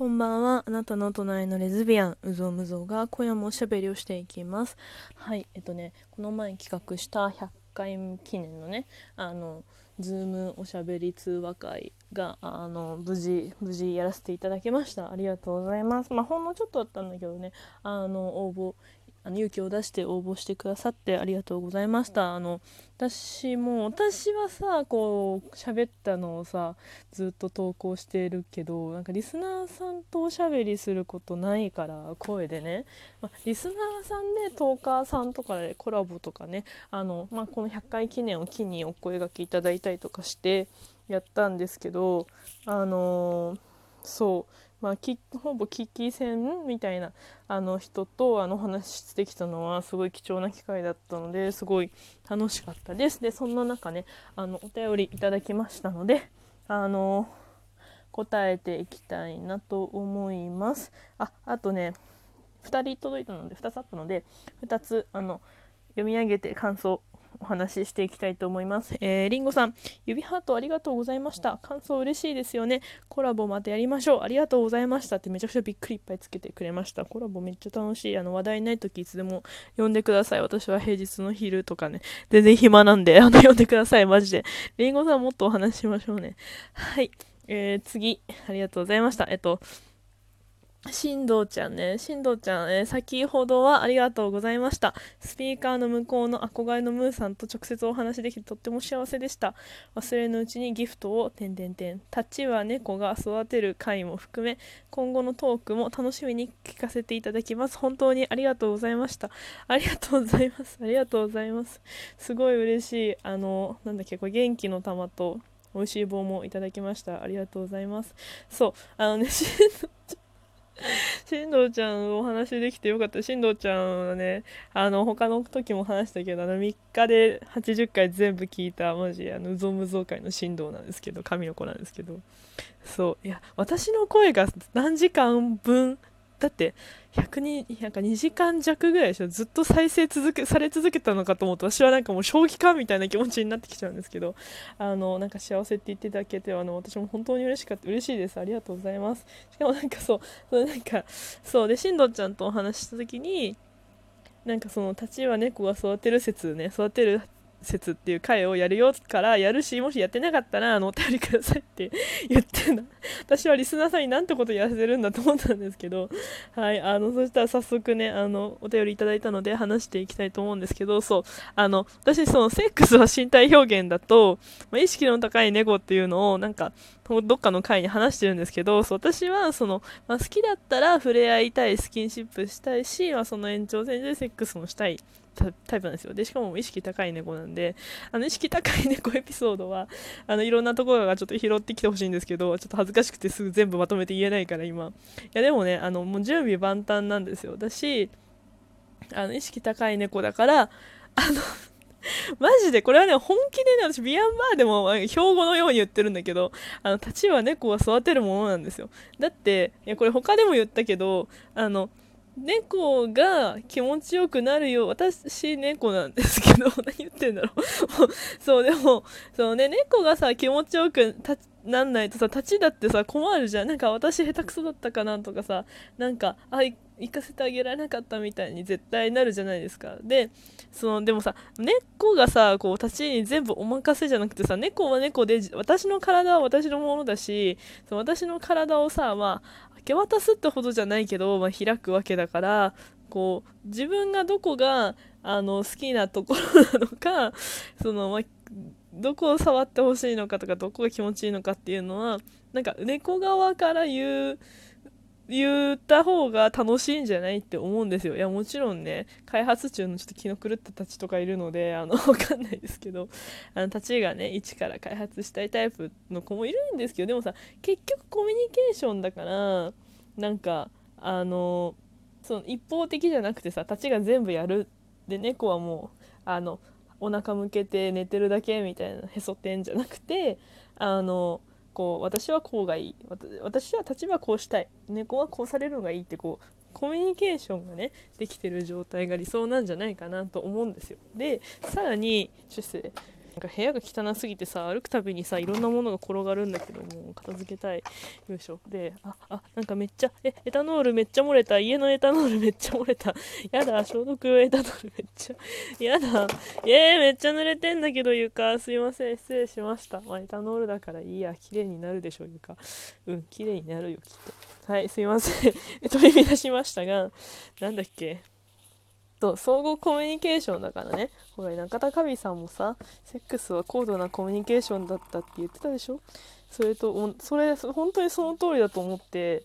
こんばんは。あなたの隣のレズビアン、うぞうむぞうが今夜もおしゃべりをしていきます。はい、えっとね、この前企画した100回記念のね、あの、ズームおしゃべり通話会が、あの、無事、無事やらせていただきました。ありがとうございます。まあ、ほんのちょっとだったんだけどね、あの、応募あの勇気を出して応募してくださってありがとうございました。あの私も私はさこう喋ったのをさずっと投稿しているけどなんかリスナーさんとおしゃべりすることないから声でね、まあ、リスナーさんでトーカーさんとかでコラボとかね。あの、まあ、この100回記念を機にお声がけいただいたりとかしてやったんですけどあのー、そう。まあ、ほぼ危機戦みたいなあの人とあの話してきたのはすごい貴重な機会だったのですごい楽しかったです。でそんな中ねあのお便りいただきましたのであの答えていきたいなと思います。ああとね2人届いたので2つあったので2つあの読み上げて感想話ししていきたいと思います。えー、リンゴさん、指ハートありがとうございました。感想嬉しいですよね。コラボまたやりましょう。ありがとうございましたってめちゃくちゃびっくりいっぱいつけてくれました。コラボめっちゃ楽しい。あの話題ない時いつでも呼んでください。私は平日の昼とかね、全然暇なんで、あの呼んでください。マジで。リンゴさんもっとお話ししましょうね。はい。えー、次、ありがとうございました。えっと、新藤ちゃんね。新藤ちゃん、えー、先ほどはありがとうございました。スピーカーの向こうの憧れのムーさんと直接お話できてとっても幸せでした。忘れぬうちにギフトを、てんてんてん。タッチは猫が育てる回も含め、今後のトークも楽しみに聞かせていただきます。本当にありがとうございました。ありがとうございます。ありがとうございます。すごい嬉しい。あの、なんだっけ、これ元気の玉と、美味しい棒もいただきました。ありがとうございます。そう、あのね、新藤ちゃん進藤ちゃんお話できてよかった。進藤ちゃんはね、あの、他の時も話したけど、あの、3日で80回全部聞いた、マジ、あの、うぞむぞ会の進藤なんですけど、神の子なんですけど、そう、いや、私の声が何時間分だって100人なんか2時間弱ぐらいでしょずっと再生続けされ続けたのかと思うと私はなんかもう正気かみたいな気持ちになってきちゃうんですけど あのなんか幸せって言っていただけてあの私も本当に嬉しかった嬉しいです。ありがとうございます。しかもなんかそうそなんかそうでしんどちゃんとお話しした時になんかその立ちは猫が育てる説ね育てる説っていう回をやるよからやるしもしやってなかったらあのお便りくださいって 言ってんだ。私はリスナーさんになんてことやらせるんだと思ったんですけど はいあのそしたら早速ねあのお便りいただいたので話していきたいと思うんですけどそうあの私そのセックスは身体表現だと、まあ、意識の高い猫っていうのをなんかどっかの回に話してるんですけどそう私はその、まあ、好きだったら触れ合いたいスキンシップしたいし、まあ、その延長線でセックスもしたいタイプなんですよ。でしかも意識高い猫なんであの意識高い猫エピソードはあのいろんなところがちょっと拾ってきてほしいんですけどちょっと恥ずかしくてすぐ全部まとめて言えないから今。いやでもねあのもう準備万端なんですよ。だしあの意識高い猫だからあの マジでこれはね本気でね私ビアンバーでも標語のように言ってるんだけどあの立ちは猫は育てるものなんですよ。だっていやこれ他でも言ったけどあの猫が気持ちよくなるよう私猫なんですけど 何言ってんだろう。そうでもそうね猫がさ気持ちよくなんないとさ立ちだってさ困るじゃん。なんか私下手くそだったかなとかさなんかあ行かせてあげられなかったみたいに絶対なるじゃないですか。でそのでもさ猫がさこう立ちに全部お任せじゃなくてさ猫は猫で私の体は私のものだしその私の体をさまあ明け渡すってほどじゃないけど、まあ、開くわけだからこう自分がどこがあの好きなところなのか その、まあ、どこを触ってほしいのかとかどこが気持ちいいのかっていうのはなんか猫側から言う言った方が楽しいんじゃないって思うんですよ。いや、もちろんね、開発中のちょっと気の狂ったたちとかいるので、あの、わかんないですけど、あの、たちがね、一から開発したいタイプの子もいるんですけど、でもさ、結局コミュニケーションだから、なんか、あの、その一方的じゃなくてさ、たちが全部やる。で、猫はもう、あの、お腹向けて寝てるだけみたいなへそってんじゃなくてあのこう私はこうがいい。私は立場こうしたい。猫はこうされるのがいいってこうコミュニケーションがねできてる状態が理想なんじゃないかなと思うんですよ。でさらに出世なんか部屋が汚すぎてさ歩くたびにさいろんなものが転がるんだけどもう片付けたい。よいしょ。でああなんかめっちゃえエタノールめっちゃ漏れた。家のエタノールめっちゃ漏れた。やだ消毒用エタノールめっちゃ。やだ。えー、めっちゃ濡れてんだけど床。すいません。失礼しました。まあエタノールだからいいや。綺麗になるでしょう床。うん綺麗になるよきっと。はいすいません。取り乱しましたがなんだっけ。と相互コミュニケーションだからね。ほら中田神さんもさセックスは高度なコミュニケーションだったって言ってたでしょ？それとそれ本当にその通りだと思って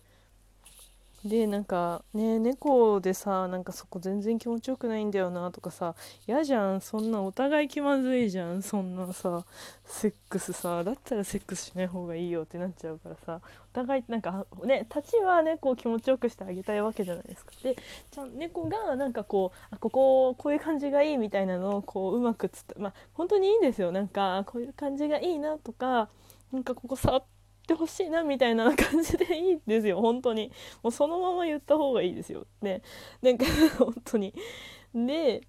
でなんかね猫でさなんかそこ全然気持ちよくないんだよなとかさ嫌じゃん。そんなお互い気まずいじゃん。そんなさセックスさだったらセックスしない方がいいよってなっちゃうからさお互いなんかね立ちは猫を気持ちよくしてあげたいわけじゃないですか。でちゃん猫がなんかこうあこここういう感じがいいみたいなのをこううまくつったまあ本当にいいんですよ。なんかこういう感じがいいなとかなんかここ触ってってほしいなみたいな感じでいいんですよ。本当に。もうそのまま言った方がいいですよ。ね。なんか本当に。で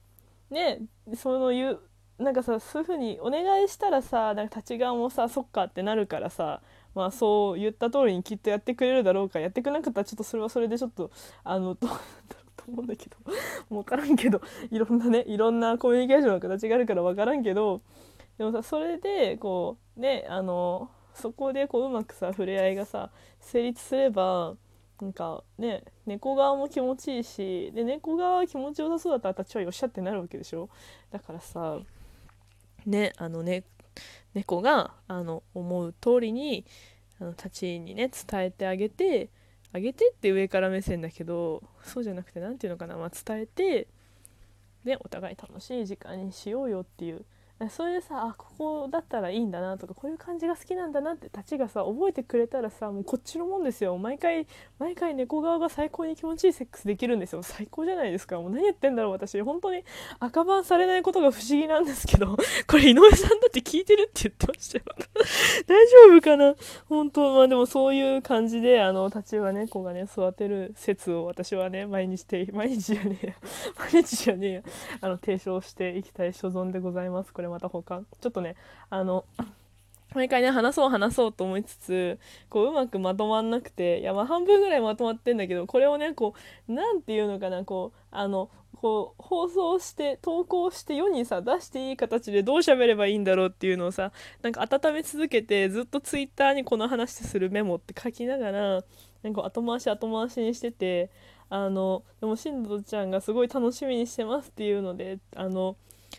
ねその言うなんかさそういう風にお願いしたらさなんか立ち側もさそっかってなるからさまあそう言った通りにきっとやってくれるだろうかやってくれなかったらちょっとそれはそれでちょっとあのどうなんだろうと思うんだけど分からんけどいろんなねいろんなコミュニケーションの形があるから分からんけどでもさそれでこうねあのそこでこううまくさ触れ合いがさ成立すればなんかね猫側も気持ちいいしで猫側は気持ちよさそうだったら立ちはよっしゃってなるわけでしょ。だからさねあのね猫があの思う通りにあの立ちにね伝えてあげてあげてって上から目線だけどそうじゃなくて何て言うのかな、まあ、伝えてでお互い楽しい時間にしようよっていうそれでさあここだったらいいんだなとかこういう感じが好きなんだなってたちがさ覚えてくれたらさもうこっちのもんですよ。毎回毎回猫側が最高に気持ちいいセックスできるんですよ。最高じゃないですか。もう何言ってんだろう私。本当に赤番されないことが不思議なんですけど。これ井上さんだって聞いてるって言ってましたよ。大丈夫かな？本当。まあでもそういう感じであのたちは猫がね育てる説を私はね毎日毎日じゃねえ 毎日じゃねえや。あの提唱していきたい所存でございます。これれまた他ちょっとねあの 毎回ね話そう話そうと思いつつこううまくまとまんなくていやまあ半分ぐらいまとまってんだけどこれをねこう何て言うのかなこうあのこう放送して投稿して世にさ出していい形でどう喋ればいいんだろうっていうのをさなんか温め続けてずっとツイッターにこの話するメモって書きながらなんか後回し後回しにしててあのでもしんどちゃんがすごい楽しみにしてますっていうのであの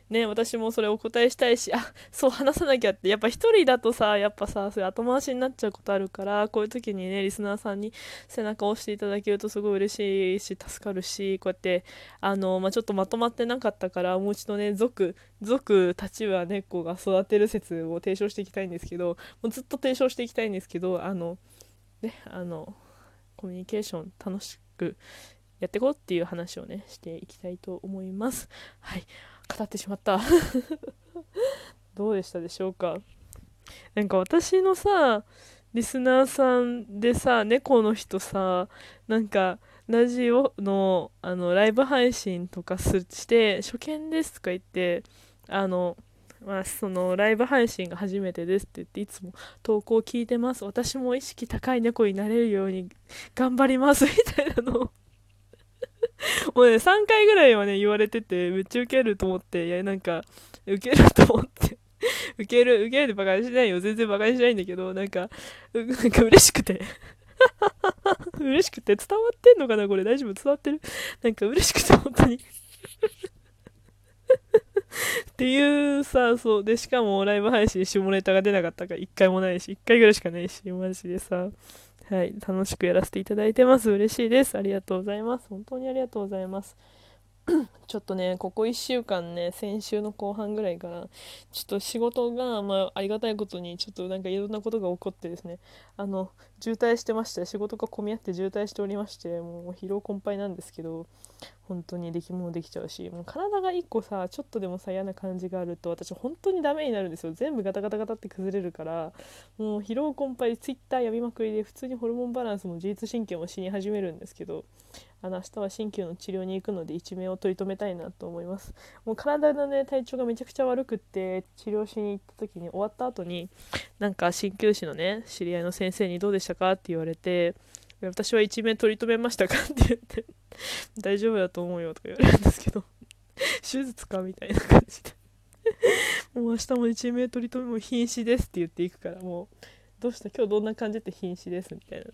ね、私もそれお答えしたいし、あ、そう話さなきゃって、やっぱ一人だとさ、やっぱさ、それ後回しになっちゃうことあるから、こういう時にね、リスナーさんに背中を押していただけるとすごい嬉しいし、助かるし、こうやって、あの、まあ、ちょっとまとまってなかったから、もう一度ね、族、族立場猫が育てる説を提唱していきたいんですけど、もうずっと提唱していきたいんですけど、あの、ね、あの、コミュニケーション楽しくやっていこうっていう話をね、していきたいと思います。はい。語ってしまった。どうでしたでしょうか？なんか私のさリスナーさんでさ猫の人さなんかラジオのあのライブ配信とかして初見ですとか言ってあのまあ、そのライブ配信が初めてですって言っていつも投稿聞いてます。私も意識高い猫になれるように頑張ります。みたいなのを もうね、3回ぐらいはね、言われてて、めっちゃウケると思って、いや、なんか、ウケると思って、ウケる、ウケるってバカにしないよ。全然バカにしないんだけど、なんか、なんか嬉しくて。嬉しくて、伝わってんのかなこれ大丈夫？伝わってる？なんか嬉しくて、本当にっていうさ、そう。で、しかもライブ配信下ネタが出なかったから1回もないし、1回ぐらいしかないし、マジでさ。はい、楽しくやらせていただいてます。嬉しいです。ありがとうございます。本当にありがとうございます。ちょっとね、ここ1週間ね、先週の後半ぐらいから、ちょっと仕事が、まあ、ありがたいことに、ちょっとなんかいろんなことが起こってですね、あの、渋滞してました仕事が混み合って渋滞しておりましてもう疲労困憊なんですけど本当に出来物できちゃうしもう体が1個さちょっとでもさ嫌な感じがあると私本当にダメになるんですよ。全部ガタガタガタって崩れるからもう疲労困憊ツイッターやみまくりで普通にホルモンバランスも自律神経も死に始めるんですけどあの明日は鍼灸の治療に行くので一命を取り留めたいなと思います。もう体のね体調がめちゃくちゃ悪くって治療しに行った時に終わった後になんか鍼灸師のね知り合いの先生にどうでしたかって言われて私は一命取り留めましたかって言って 大丈夫だと思うよとか言われるんですけど 手術かみたいな感じで。もう明日も一命取り留めも瀕死ですって言っていくからもうどうした？今日どんな感じって瀕死ですみたいな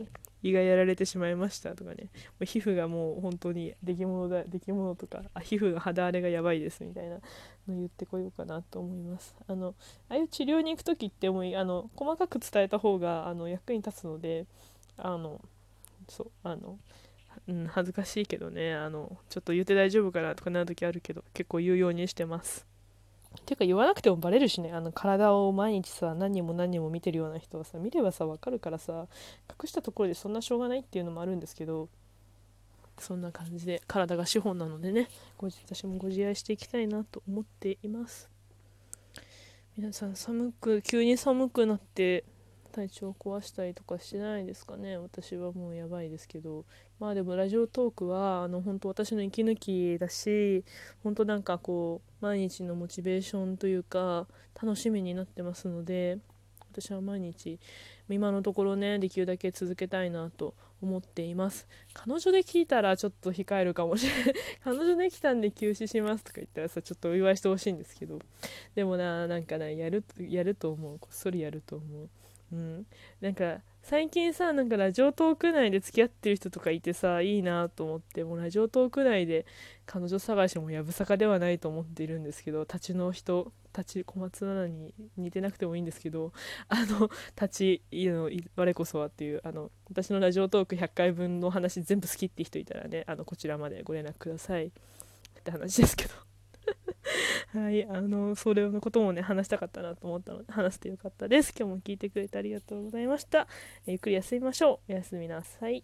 胃がやられてしまいましたとかね。もう皮膚がもう本当に出来物だ出来物とかあ皮膚が肌荒れがやばいですみたいなの言ってこようかなと思います。あのああいう治療に行く時ってもうあの細かく伝えた方があの役に立つのであのそうあのうん、恥ずかしいけどねあのちょっと言って大丈夫かなとかなる時あるけど結構言うようにしてます。ていうか言わなくてもバレるしねあの体を毎日さ何人も何人も見てるような人はさ見ればさ分かるからさ隠したところでそんなしょうがないっていうのもあるんですけどそんな感じで体が資本なのでねご私もご自愛していきたいなと思っています。皆さん寒く急に寒くなって体調を壊したりとかしてないですかね。私はもうやばいですけど。まあでもラジオトークはあの本当私の息抜きだし本当なんかこう毎日のモチベーションというか楽しみになってますので私は毎日今のところねできるだけ続けたいなと思っています。彼女で聞いたらちょっと控えるかもしれない。彼女できたんで休止しますとか言ったらさちょっとお祝いしてほしいんですけど。でもななんかなやるやると思う。こっそりやると思う。うん、なんか最近さなんかラジオトーク内で付き合ってる人とかいてさいいなと思ってもうラジオトーク内で彼女探しもやぶさかではないと思っているんですけど立ちの人立ち小松菜奈に似てなくてもいいんですけどあの立ちいの我こそはっていうあの私のラジオトーク100回分の話全部好きって人いたらねあのこちらまでご連絡ください。って話ですけど。はい、あの、それのこともね、話したかったなと思ったので、話してよかったです。今日も聞いてくれてありがとうございました。ゆっくり休みましょう。おやすみなさい。